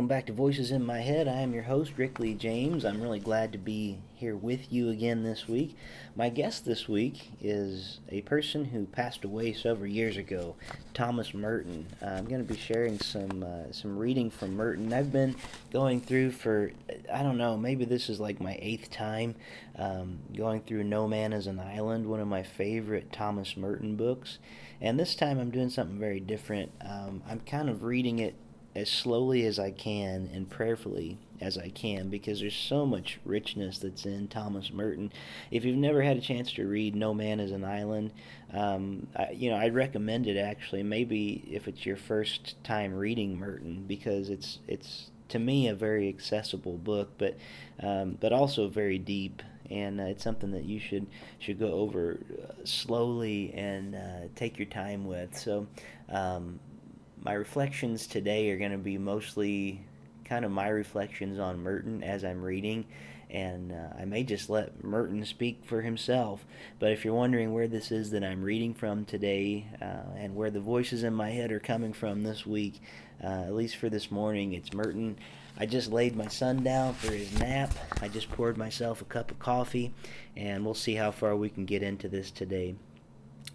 Welcome back to Voices in My Head. I am your host, Rick Lee James. I'm really glad to be here with you again this week. My guest this week is a person who passed away several years ago, Thomas Merton. Uh, I'm going to be sharing some uh, some reading from Merton. I've been going through for I don't know, maybe this is like my eighth time um, going through No Man is an Island, one of my favorite Thomas Merton books. And this time I'm doing something very different. Um, I'm kind of reading it as slowly as I can and prayerfully as I can because there's so much richness that's in Thomas Merton. If you've never had a chance to read No Man is an Island, um, I, you know I'd recommend it actually. Maybe if it's your first time reading Merton because it's it's to me a very accessible book, but um, but also very deep. And uh, it's something that you should should go over uh, slowly and uh, take your time with. So, um, my reflections today are going to be mostly kind of my reflections on Merton as I'm reading, and uh, I may just let Merton speak for himself. But if you're wondering where this is that I'm reading from today uh, and where the voices in my head are coming from this week, uh, at least for this morning, it's Merton. I just laid my son down for his nap. I just poured myself a cup of coffee, and we'll see how far we can get into this today.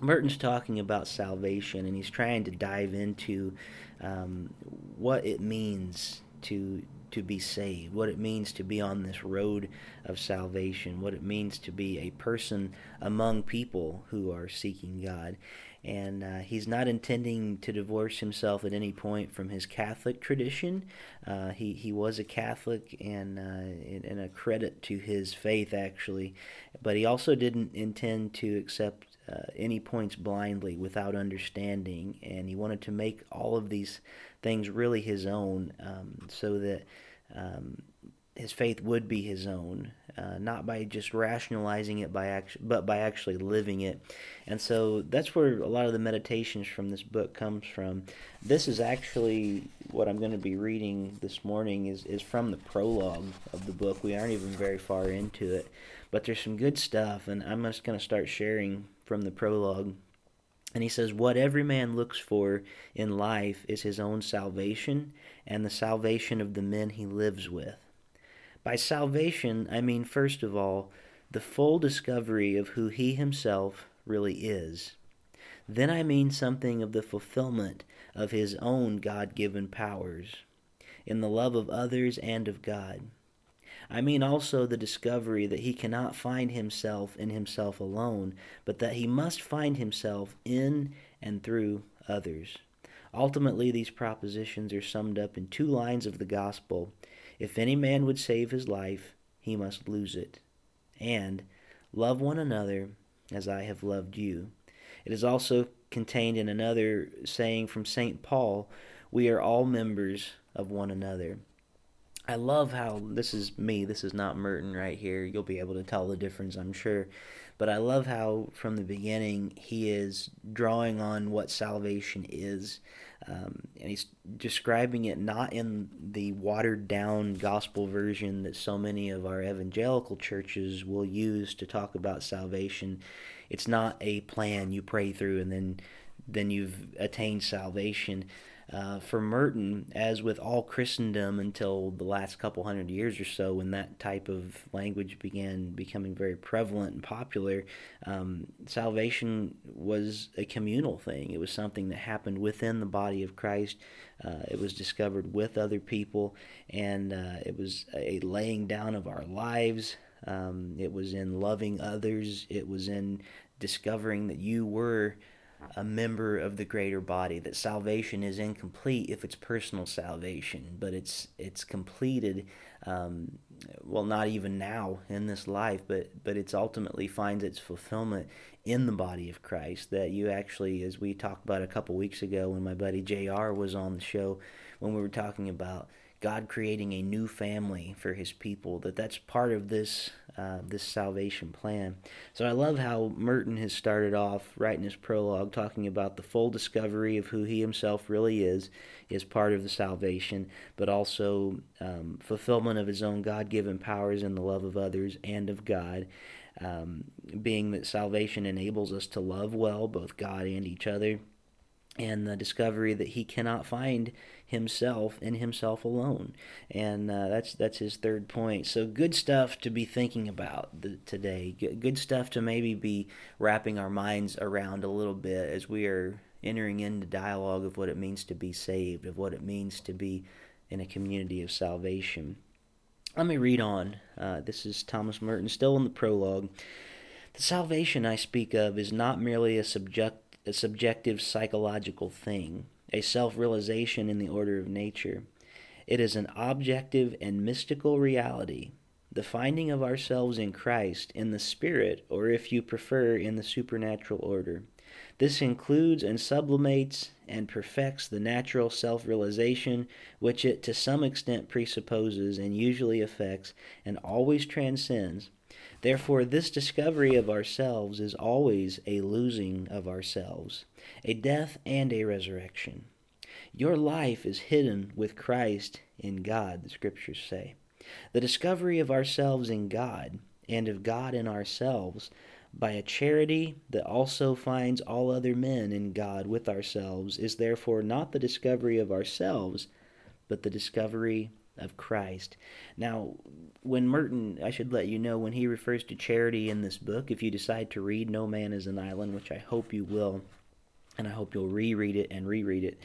Merton's talking about salvation, and he's trying to dive into um, what it means to to be saved, what it means to be on this road of salvation, what it means to be a person among people who are seeking God. And uh, he's not intending to divorce himself at any point from his Catholic tradition. Uh, he, he was a Catholic and, uh, and a credit to his faith, actually. But he also didn't intend to accept uh, any points blindly without understanding, and he wanted to make all of these things really his own, um, so that um, his faith would be his own, uh, not by just rationalizing it by act- but by actually living it. And so that's where a lot of the meditations from this book comes from. This is actually what I'm going to be reading this morning is is from the prologue of the book. We aren't even very far into it, but there's some good stuff, and I'm just going to start sharing from the prologue. And he says, What every man looks for in life is his own salvation and the salvation of the men he lives with. By salvation, I mean, first of all, the full discovery of who he himself really is. Then I mean something of the fulfillment of his own God given powers, in the love of others and of God. I mean also the discovery that he cannot find himself in himself alone, but that he must find himself in and through others. Ultimately, these propositions are summed up in two lines of the gospel If any man would save his life, he must lose it. And, Love one another as I have loved you. It is also contained in another saying from St. Paul We are all members of one another. I love how this is me. This is not Merton right here. You'll be able to tell the difference, I'm sure. But I love how from the beginning he is drawing on what salvation is. Um, and he's describing it not in the watered down gospel version that so many of our evangelical churches will use to talk about salvation. It's not a plan you pray through and then then you've attained salvation. Uh, for Merton, as with all Christendom until the last couple hundred years or so, when that type of language began becoming very prevalent and popular, um, salvation was a communal thing. It was something that happened within the body of Christ. Uh, it was discovered with other people, and uh, it was a laying down of our lives. Um, it was in loving others. It was in discovering that you were a member of the greater body that salvation is incomplete if it's personal salvation but it's it's completed um, well not even now in this life but but it's ultimately finds its fulfillment in the body of Christ that you actually as we talked about a couple weeks ago when my buddy JR was on the show when we were talking about God creating a new family for His people. That that's part of this uh, this salvation plan. So I love how Merton has started off writing his prologue talking about the full discovery of who he himself really is, is part of the salvation, but also um, fulfillment of his own God given powers in the love of others and of God. Um, being that salvation enables us to love well both God and each other, and the discovery that he cannot find himself in himself alone. And uh, that's that's his third point. So good stuff to be thinking about the, today. Good, good stuff to maybe be wrapping our minds around a little bit as we are entering into dialogue of what it means to be saved of what it means to be in a community of salvation. Let me read on. Uh, this is thomas merton still in the prologue. The salvation i speak of is not merely a subject a subjective psychological thing a self realization in the order of nature. It is an objective and mystical reality, the finding of ourselves in Christ, in the Spirit, or if you prefer, in the supernatural order. This includes and sublimates and perfects the natural self realization which it to some extent presupposes and usually affects and always transcends. Therefore, this discovery of ourselves is always a losing of ourselves a death and a resurrection. Your life is hidden with Christ in God, the scriptures say. The discovery of ourselves in God and of God in ourselves by a charity that also finds all other men in God with ourselves is therefore not the discovery of ourselves, but the discovery of Christ. Now, when Merton, I should let you know, when he refers to charity in this book, if you decide to read No Man is an Island, which I hope you will, and I hope you'll reread it and reread it.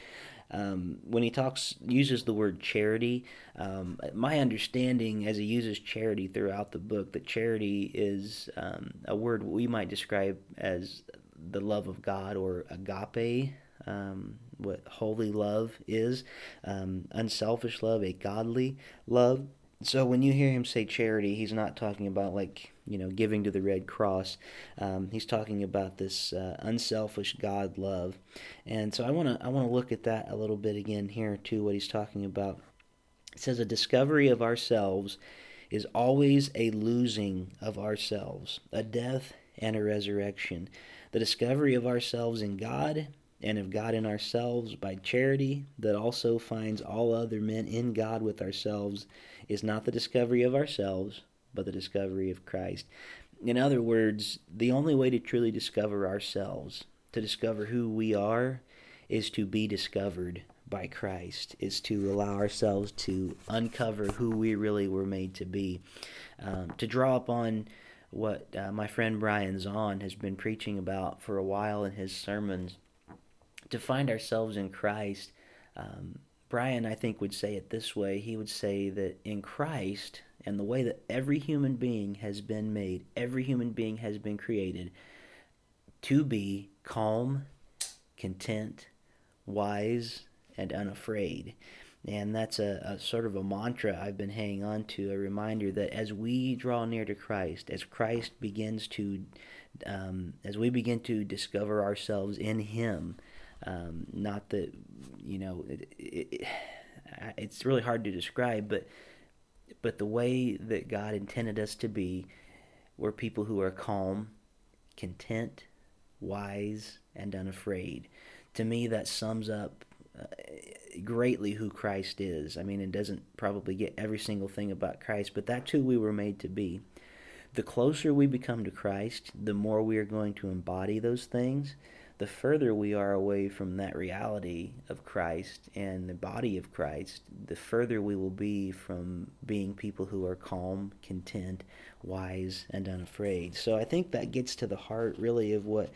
Um, when he talks, uses the word charity, um, my understanding as he uses charity throughout the book, that charity is um, a word we might describe as the love of God or agape, um, what holy love is, um, unselfish love, a godly love. So when you hear him say charity, he's not talking about like you know giving to the Red Cross. Um, he's talking about this uh, unselfish God love, and so I want to I want to look at that a little bit again here too. What he's talking about. It says a discovery of ourselves is always a losing of ourselves, a death and a resurrection. The discovery of ourselves in God and of God in ourselves by charity that also finds all other men in God with ourselves is not the discovery of ourselves, but the discovery of Christ. In other words, the only way to truly discover ourselves, to discover who we are, is to be discovered by Christ, is to allow ourselves to uncover who we really were made to be. Um, to draw upon what uh, my friend Brian Zahnd has been preaching about for a while in his sermons, to find ourselves in Christ. Um, Brian, I think, would say it this way. He would say that in Christ, and the way that every human being has been made, every human being has been created to be calm, content, wise, and unafraid. And that's a, a, sort of a mantra I've been hanging on to, a reminder that as we draw near to Christ, as Christ begins to, um, as we begin to discover ourselves in Him, um, not that, you know, it, it, it's really hard to describe, but but the way that God intended us to be, we're people who are calm, content, wise, and unafraid. To me, that sums up uh, greatly who Christ is. I mean, it doesn't probably get every single thing about Christ, but that's who we were made to be. The closer we become to Christ, the more we are going to embody those things the further we are away from that reality of Christ and the body of Christ, the further we will be from being people who are calm, content, wise, and unafraid. So I think that gets to the heart, really, of what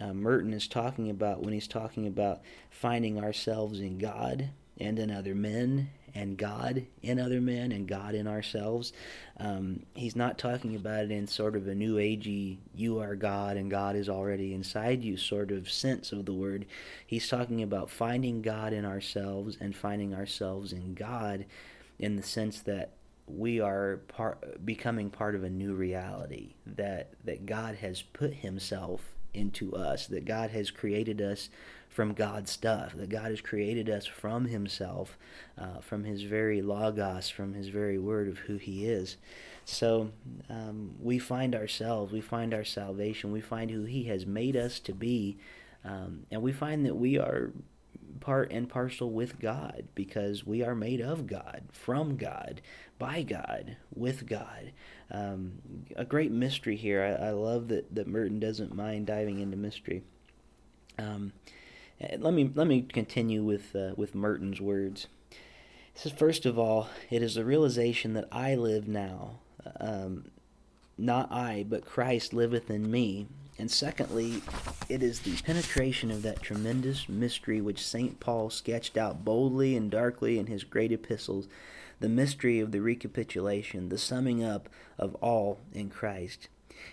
uh, Merton is talking about when he's talking about finding ourselves in God and in other men and God in other men and God in ourselves. Um, he's not talking about it in sort of a new agey, you are God and God is already inside you sort of sense of the word. He's talking about finding God in ourselves and finding ourselves in God in the sense that we are part, becoming part of a new reality that that God has put himself into us, that God has created us from God's stuff, that God has created us from Himself, uh, from His very Logos, from His very Word of who He is. So um, we find ourselves, we find our salvation, we find who He has made us to be, um, and we find that we are part and parcel with God because we are made of God, from God, by God, with God. Um, a great mystery here. I, I, love that, that Merton doesn't mind diving into mystery. Um, let me let me continue with uh, with Merton's words. He says, first of all, it is the realization that I live now, um, not I, but Christ liveth in me, and secondly, it is the penetration of that tremendous mystery which St. Paul sketched out boldly and darkly in his great epistles the mystery of the recapitulation, the summing up of all in Christ.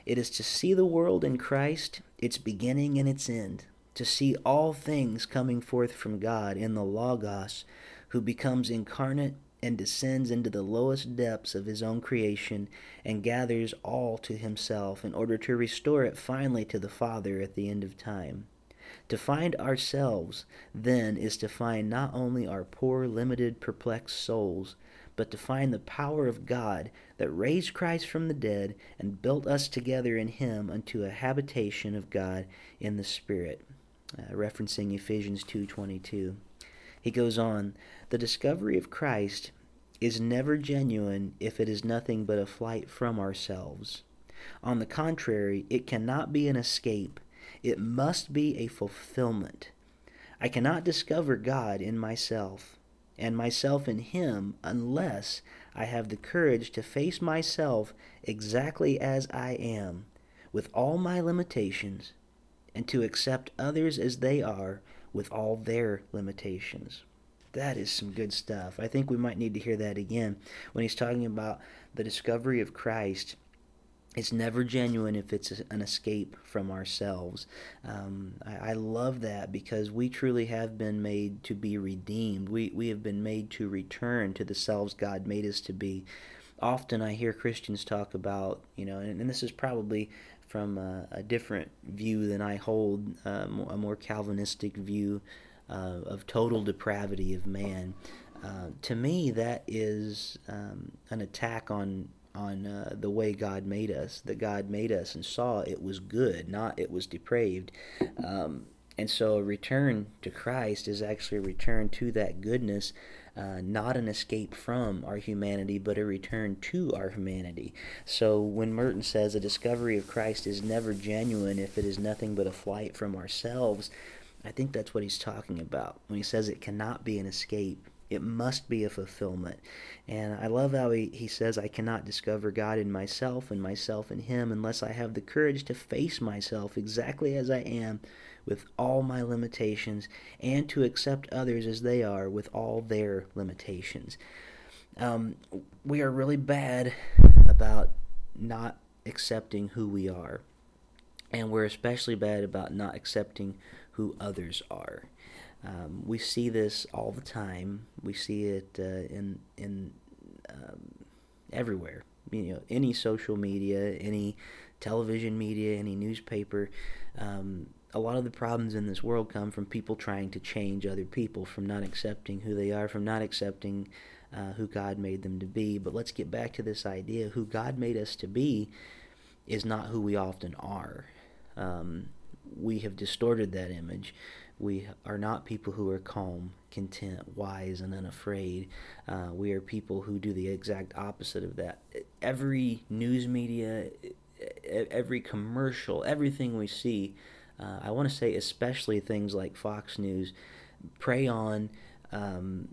It is to see the world in Christ, its beginning and its end, to see all things coming forth from God in the Logos, who becomes incarnate and descends into the lowest depths of his own creation and gathers all to himself in order to restore it finally to the Father at the end of time. To find ourselves, then, is to find not only our poor, limited, perplexed souls, but to find the power of God that raised Christ from the dead and built us together in him unto a habitation of God in the Spirit. Uh, referencing Ephesians 2:22. He goes on, the discovery of Christ is never genuine if it is nothing but a flight from ourselves. On the contrary, it cannot be an escape, it must be a fulfillment. I cannot discover God in myself and myself in Him unless I have the courage to face myself exactly as I am, with all my limitations, and to accept others as they are with all their limitations. That is some good stuff. I think we might need to hear that again when he's talking about the discovery of Christ. It's never genuine if it's an escape from ourselves. Um, I, I, love that because we truly have been made to be redeemed. We, we have been made to return to the selves God made us to be. Often I hear Christians talk about, you know, and, and this is probably from a, a, different view than I hold, uh, a more Calvinistic view uh, of total depravity of man. Uh, to me, that is um, an attack on on uh, the way God made us. That God made us and saw it was good, not it was depraved. Um, and so, a return to Christ is actually a return to that goodness. Uh, not an escape from our humanity, but a return to our humanity. So when Merton says a discovery of Christ is never genuine if it is nothing but a flight from ourselves, I think that's what he's talking about when he says it cannot be an escape. It must be a fulfillment. And I love how he, he says, I cannot discover God in myself and myself in Him unless I have the courage to face myself exactly as I am with all my limitations and to accept others as they are with all their limitations. Um, we are really bad about not accepting who we are. And we're especially bad about not accepting who others are. Um, we see this all the time. We see it uh, in in um, everywhere. You know, any social media, any television media, any newspaper. Um, a lot of the problems in this world come from people trying to change other people, from not accepting who they are, from not accepting uh, who God made them to be. But let's get back to this idea: who God made us to be is not who we often are. Um, we have distorted that image. We are not people who are calm, content, wise, and unafraid. Uh, we are people who do the exact opposite of that. Every news media, every commercial, everything we see, uh, I want to say especially things like Fox News, prey on um,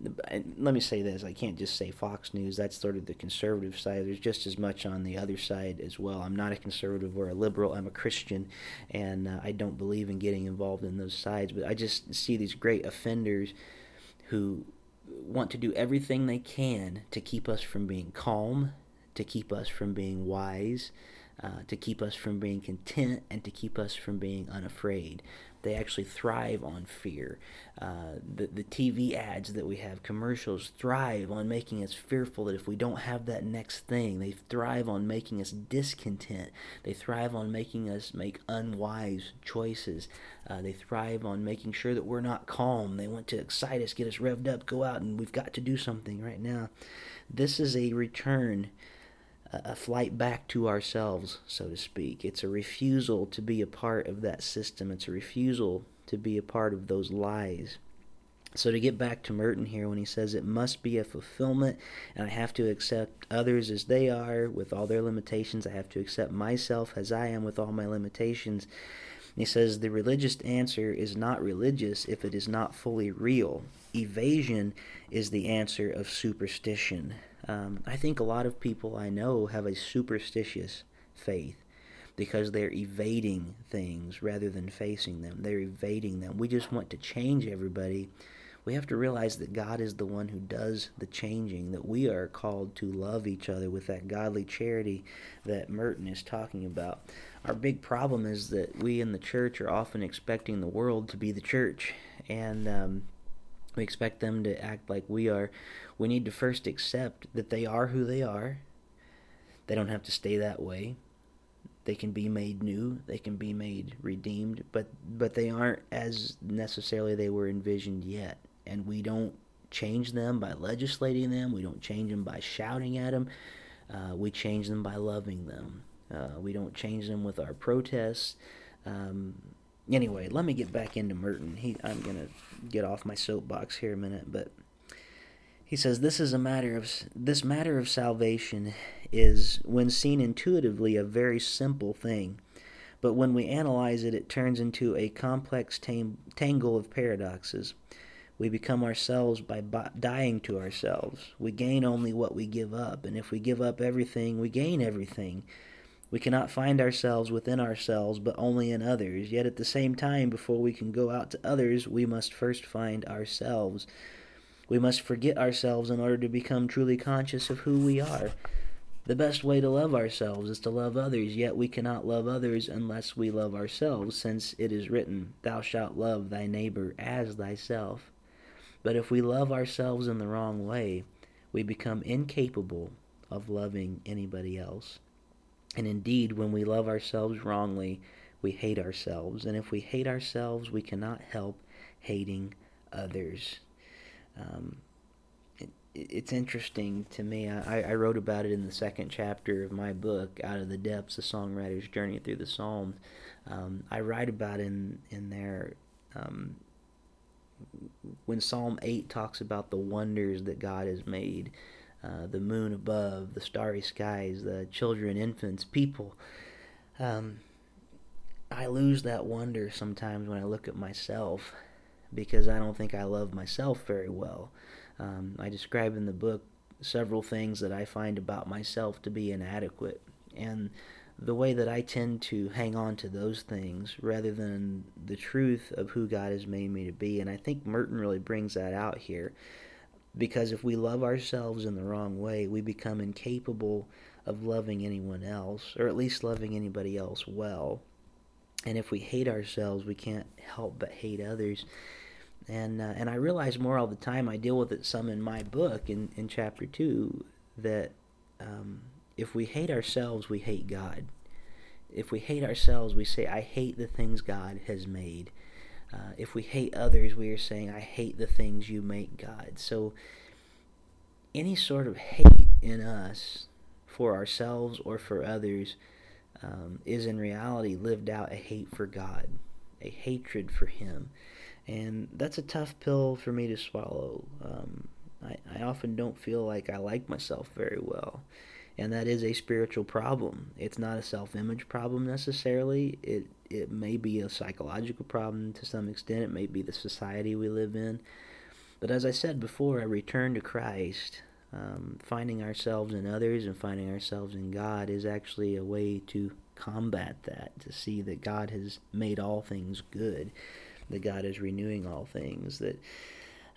let me say this: I can't just say Fox News. That's sort of the conservative side. There's just as much on the other side as well. I'm not a conservative or a liberal. I'm a Christian, and uh, I don't believe in getting involved in those sides. But I just see these great offenders who want to do everything they can to keep us from being calm, to keep us from being wise, uh, to keep us from being content and to keep us from being unafraid. They actually thrive on fear. Uh, the, the TV ads that we have, commercials, thrive on making us fearful that if we don't have that next thing, they thrive on making us discontent. They thrive on making us make unwise choices. Uh, they thrive on making sure that we're not calm. They want to excite us, get us revved up, go out, and we've got to do something right now. This is a return a flight back to ourselves, so to speak. It's a refusal to be a part of that system. It's a refusal to be a part of those lies. So, to get back to Merton here, when he says it must be a fulfillment, and I have to accept others as they are with all their limitations, I have to accept myself as I am with all my limitations. He says the religious answer is not religious if it is not fully real. Evasion is the answer of superstition. Um, I think a lot of people I know have a superstitious faith because they're evading things rather than facing them. They're evading them. We just want to change everybody. We have to realize that God is the one who does the changing, that we are called to love each other with that godly charity that Merton is talking about. Our big problem is that we in the church are often expecting the world to be the church. And um, we expect them to act like we are. We need to first accept that they are who they are. They don't have to stay that way. They can be made new. They can be made redeemed, but but they aren't as necessarily they were envisioned yet. And we don't change them by legislating them. We don't change them by shouting at them. Uh, we change them by loving them. Uh, we don't change them with our protests. Um, anyway, let me get back into Merton. He, I'm gonna get off my soapbox here a minute, but he says this is a matter of this matter of salvation is, when seen intuitively, a very simple thing, but when we analyze it, it turns into a complex tam- tangle of paradoxes. We become ourselves by dying to ourselves. We gain only what we give up, and if we give up everything, we gain everything. We cannot find ourselves within ourselves, but only in others. Yet at the same time, before we can go out to others, we must first find ourselves. We must forget ourselves in order to become truly conscious of who we are. The best way to love ourselves is to love others, yet we cannot love others unless we love ourselves, since it is written, Thou shalt love thy neighbor as thyself. But if we love ourselves in the wrong way, we become incapable of loving anybody else. And indeed, when we love ourselves wrongly, we hate ourselves. And if we hate ourselves, we cannot help hating others. Um, it, it's interesting to me. I, I wrote about it in the second chapter of my book, Out of the Depths, A Songwriter's Journey Through the Psalms. Um, I write about in, in there um, when Psalm 8 talks about the wonders that God has made. Uh, the moon above, the starry skies, the children, infants, people. Um, I lose that wonder sometimes when I look at myself because I don't think I love myself very well. Um, I describe in the book several things that I find about myself to be inadequate. And the way that I tend to hang on to those things rather than the truth of who God has made me to be. And I think Merton really brings that out here. Because if we love ourselves in the wrong way, we become incapable of loving anyone else, or at least loving anybody else well. And if we hate ourselves, we can't help but hate others. And uh, and I realize more all the time. I deal with it some in my book in, in chapter two that um, if we hate ourselves, we hate God. If we hate ourselves, we say, "I hate the things God has made." Uh, if we hate others, we are saying, I hate the things you make, God. So any sort of hate in us for ourselves or for others um, is in reality lived out a hate for God, a hatred for Him. And that's a tough pill for me to swallow. Um, I, I often don't feel like I like myself very well and that is a spiritual problem. It's not a self-image problem necessarily. It it may be a psychological problem to some extent. It may be the society we live in. But as I said before, a return to Christ, um, finding ourselves in others and finding ourselves in God is actually a way to combat that. To see that God has made all things good, that God is renewing all things, that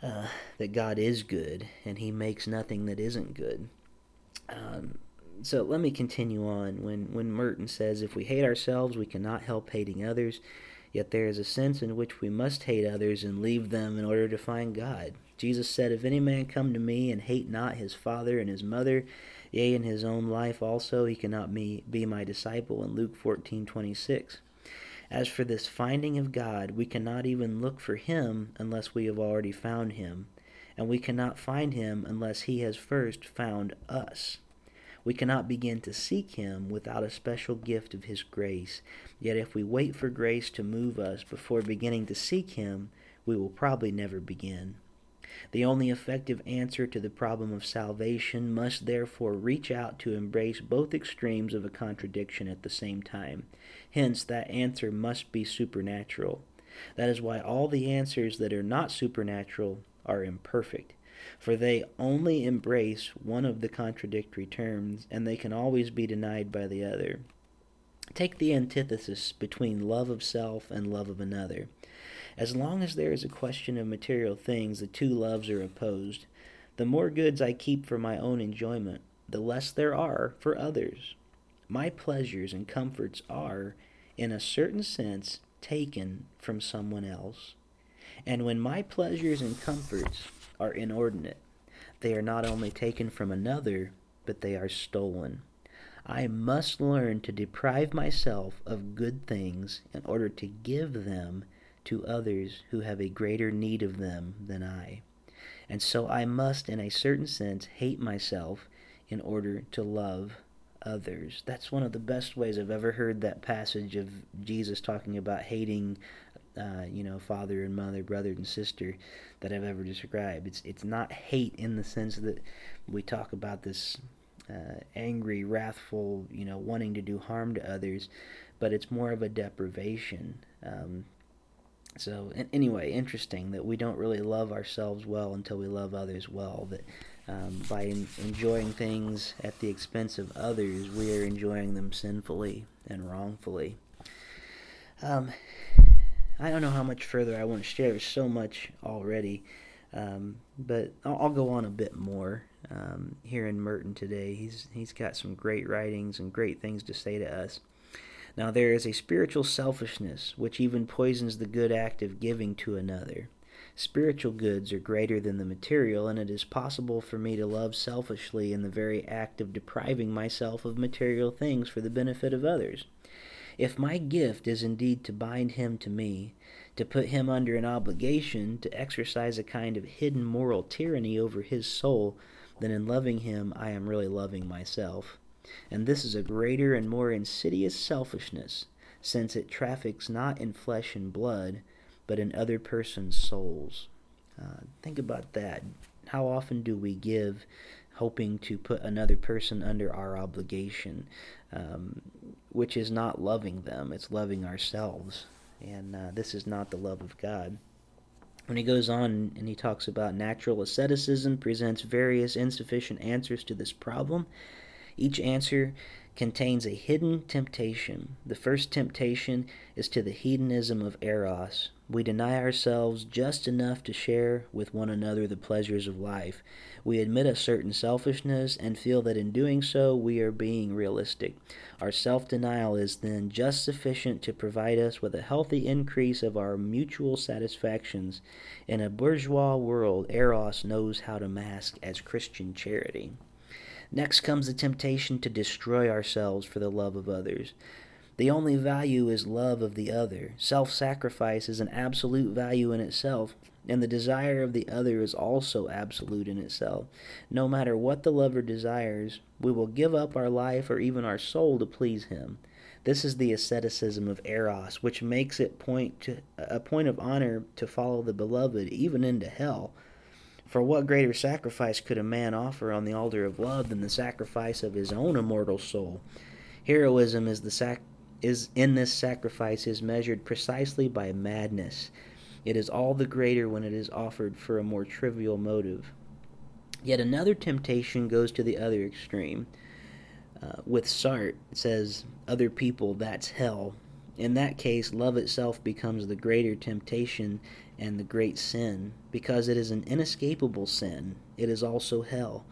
uh, that God is good and He makes nothing that isn't good. Um, so let me continue on. When when Merton says, "If we hate ourselves, we cannot help hating others." Yet there is a sense in which we must hate others and leave them in order to find God. Jesus said, If any man come to me and hate not his father and his mother, yea, and his own life also, he cannot be, be my disciple. In Luke 14:26. As for this finding of God, we cannot even look for him unless we have already found him, and we cannot find him unless he has first found us. We cannot begin to seek Him without a special gift of His grace. Yet if we wait for grace to move us before beginning to seek Him, we will probably never begin. The only effective answer to the problem of salvation must therefore reach out to embrace both extremes of a contradiction at the same time. Hence, that answer must be supernatural. That is why all the answers that are not supernatural are imperfect for they only embrace one of the contradictory terms, and they can always be denied by the other. Take the antithesis between love of self and love of another. As long as there is a question of material things, the two loves are opposed. The more goods I keep for my own enjoyment, the less there are for others. My pleasures and comforts are, in a certain sense, taken from someone else. And when my pleasures and comforts are inordinate. They are not only taken from another, but they are stolen. I must learn to deprive myself of good things in order to give them to others who have a greater need of them than I. And so I must, in a certain sense, hate myself in order to love others. That's one of the best ways I've ever heard that passage of Jesus talking about hating uh, you know, father and mother, brother and sister that I've ever described. It's it's not hate in the sense that we talk about this uh, angry, wrathful, you know, wanting to do harm to others, but it's more of a deprivation. Um, so anyway, interesting that we don't really love ourselves well until we love others well. That um, by in, enjoying things at the expense of others, we are enjoying them sinfully and wrongfully. Um, I don't know how much further I want to share. There's so much already. Um, but I'll, I'll, go on a bit more um, here in Merton today. He's he's got some great writings and great things to say to us. Now there is a spiritual selfishness which even poisons the good act of giving to another. Spiritual goods are greater than the material, and it is possible for me to love selfishly in the very act of depriving myself of material things for the benefit of others. If my gift is indeed to bind him to me, to put him under an obligation to exercise a kind of hidden moral tyranny over his soul, then in loving him I am really loving myself. And this is a greater and more insidious selfishness, since it traffics not in flesh and blood, but in other persons' souls. Uh, think about that. How often do we give hoping to put another person under our obligation, um, which is not loving them, it's loving ourselves. And uh, this is not the love of God. When he goes on and he talks about natural asceticism presents various insufficient answers to this problem, each answer contains a hidden temptation. The first temptation is to the hedonism of Eros. We deny ourselves just enough to share with one another the pleasures of life. We admit a certain selfishness and feel that in doing so we are being realistic. Our self denial is then just sufficient to provide us with a healthy increase of our mutual satisfactions. In a bourgeois world, Eros knows how to mask as Christian charity. Next comes the temptation to destroy ourselves for the love of others. The only value is love of the other. Self sacrifice is an absolute value in itself, and the desire of the other is also absolute in itself. No matter what the lover desires, we will give up our life or even our soul to please him. This is the asceticism of Eros, which makes it point to, a point of honor to follow the beloved even into hell. For what greater sacrifice could a man offer on the altar of love than the sacrifice of his own immortal soul? Heroism is the sac- is in this sacrifice is measured precisely by madness. It is all the greater when it is offered for a more trivial motive. Yet another temptation goes to the other extreme. Uh, with Sartre, it says, Other people, that's hell. In that case, love itself becomes the greater temptation and the great sin, because it is an inescapable sin. It is also hell.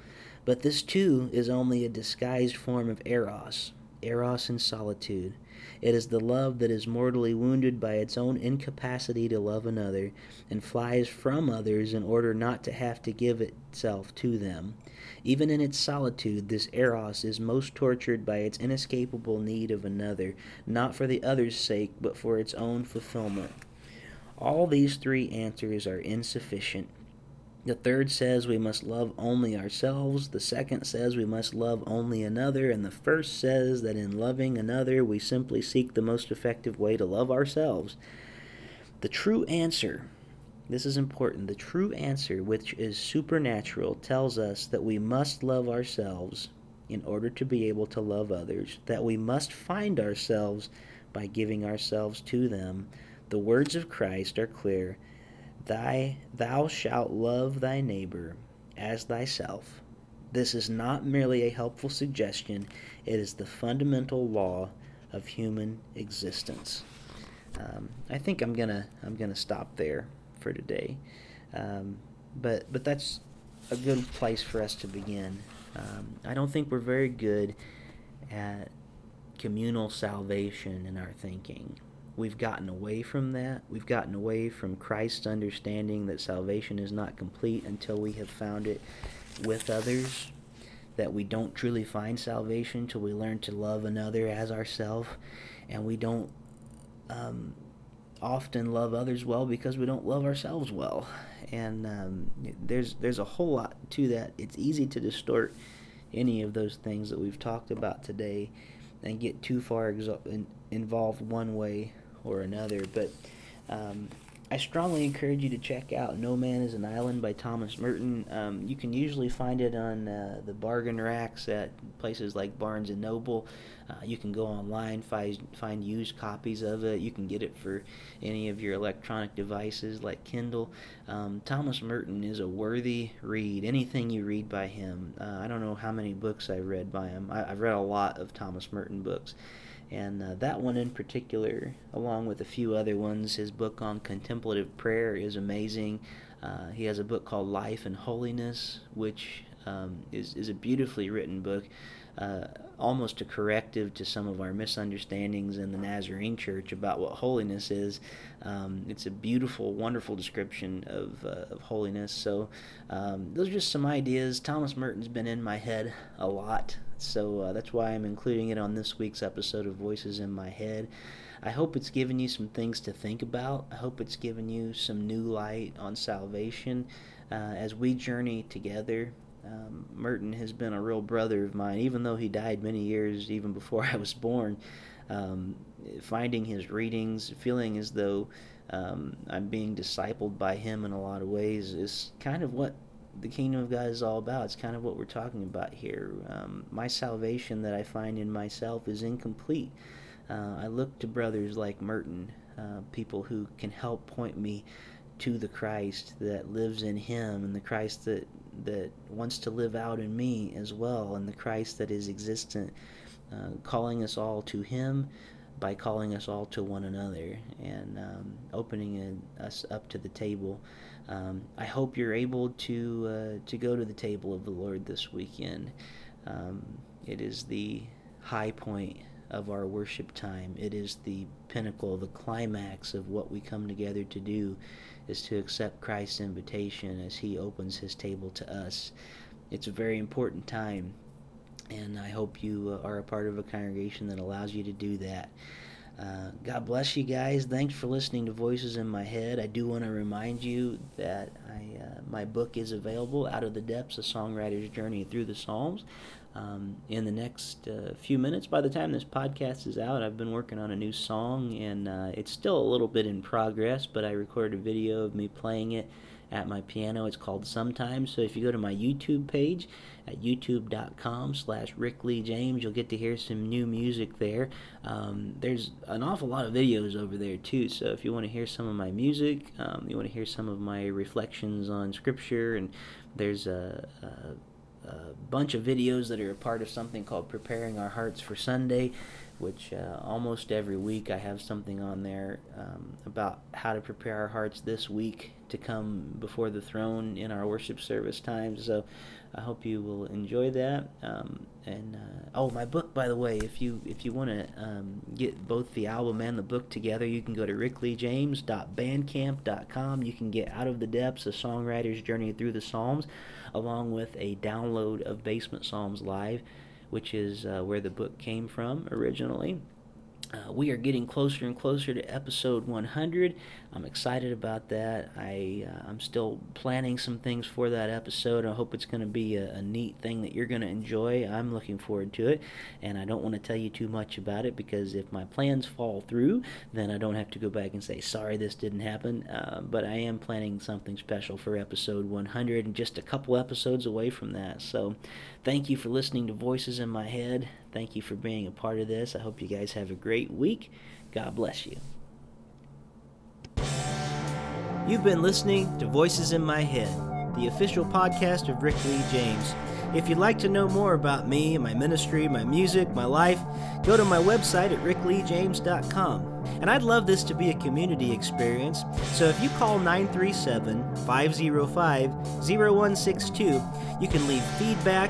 But this too is only a disguised form of eros, eros in solitude. It is the love that is mortally wounded by its own incapacity to love another, and flies from others in order not to have to give itself to them. Even in its solitude, this eros is most tortured by its inescapable need of another, not for the other's sake, but for its own fulfillment. All these three answers are insufficient. The third says we must love only ourselves. The second says we must love only another. And the first says that in loving another, we simply seek the most effective way to love ourselves. The true answer, this is important, the true answer, which is supernatural, tells us that we must love ourselves in order to be able to love others, that we must find ourselves by giving ourselves to them. The words of Christ are clear Thy, thou shalt love thy neighbor as thyself. This is not merely a helpful suggestion, it is the fundamental law of human existence. Um, I think I'm gonna I'm gonna stop there for today, um, but but that's a good place for us to begin. Um, I don't think we're very good at communal salvation in our thinking. We've gotten away from that. We've gotten away from Christ's understanding that salvation is not complete until we have found it with others. That we don't truly find salvation until we learn to love another as ourselves. And we don't um, often love others well because we don't love ourselves well. And um, there's there's a whole lot to that. It's easy to distort any of those things that we've talked about today and get too far exo- in, involved one way or another. But um, I strongly encourage you to check out No Man is an Island by Thomas Merton. Um, you can usually find it on uh, the bargain racks at places like Barnes and Noble. Uh, you can go online, find, find used copies of it. You can get it for any of your electronic devices like Kindle. Um, Thomas Merton is a worthy read. Anything you read by him. Uh, I don't know how many books I've read by him. I, I've read a lot of Thomas Merton books. And uh, that one in particular, along with a few other ones, his book on contemplative prayer is amazing. Uh, he has a book called Life and Holiness, which um, is, is a beautifully written book, uh, almost a corrective to some of our misunderstandings in the Nazarene Church about what holiness is. Um, it's a beautiful, wonderful description of, uh, of holiness. So, um, those are just some ideas. Thomas Merton's been in my head a lot so uh, that's why I'm including it on this week's episode of Voices in My Head. I hope it's given you some things to think about. I hope it's given you some new light on salvation uh, as we journey together. Um, Merton has been a real brother of mine, even though he died many years even before I was born. Um, finding his readings, feeling as though um, I'm being discipled by him in a lot of ways, is kind of what the kingdom of God is all about. It's kind of what we're talking about here. Um, my salvation that I find in myself is incomplete. Uh, I look to brothers like Merton, uh, people who can help point me to the Christ that lives in him and the Christ that that wants to live out in me as well and the Christ that is existent uh, calling us all to him by calling us all to one another and um, opening a, us up to the table um, I hope you're able to uh, to go to the table of the Lord this weekend. Um, it is the high point of our worship time. It is the pinnacle, the climax of what we come together to do, is to accept Christ's invitation as He opens His table to us. It's a very important time, and I hope you uh, are a part of a congregation that allows you to do that. Uh, God bless you guys. Thanks for listening to Voices in My Head. I do want to remind you that I, uh, my book is available, Out of the Depths, A Songwriter's Journey Through the Psalms. Um, in the next uh, few minutes, by the time this podcast is out, I've been working on a new song, and uh, it's still a little bit in progress, but I recorded a video of me playing it at my piano. It's called Sometimes. So if you go to my YouTube page at youtube.com slash Rick Lee James, you'll get to hear some new music there. Um, there's an awful lot of videos over there too. So if you want to hear some of my music, um, you want to hear some of my reflections on scripture, and there's a, a a bunch of videos that are a part of something called Preparing Our Hearts for Sunday, which uh, almost every week I have something on there um, about how to prepare our hearts this week to come before the throne in our worship service times. So I hope you will enjoy that. Um, and uh, oh, my book, by the way, if you if you want to um, get both the album and the book together, you can go to rickleejames.bandcamp.com. You can get Out of the Depths: A Songwriter's Journey Through the Psalms, along with a download of Basement Psalms Live, which is uh, where the book came from originally. Uh, we are getting closer and closer to episode 100. I'm excited about that. I uh, I'm still planning some things for that episode. I hope it's going to be a, a, neat thing that you're going to enjoy. I'm looking forward to it, and I don't want to tell you too much about it because if my plans fall through, then I don't have to go back and say sorry this didn't happen. Uh, but I am planning something special for episode 100 and just a couple episodes away from that. So, thank you for listening to Voices in My Head. Thank you for being a part of this. I hope you guys have a great week. God bless you. You've been listening to Voices in My Head, the official podcast of Rick Lee James. If you'd like to know more about me, my ministry, my music, my life, go to my website at rickleejames.com. And I'd love this to be a community experience, so if you call 937 505 0162, you can leave feedback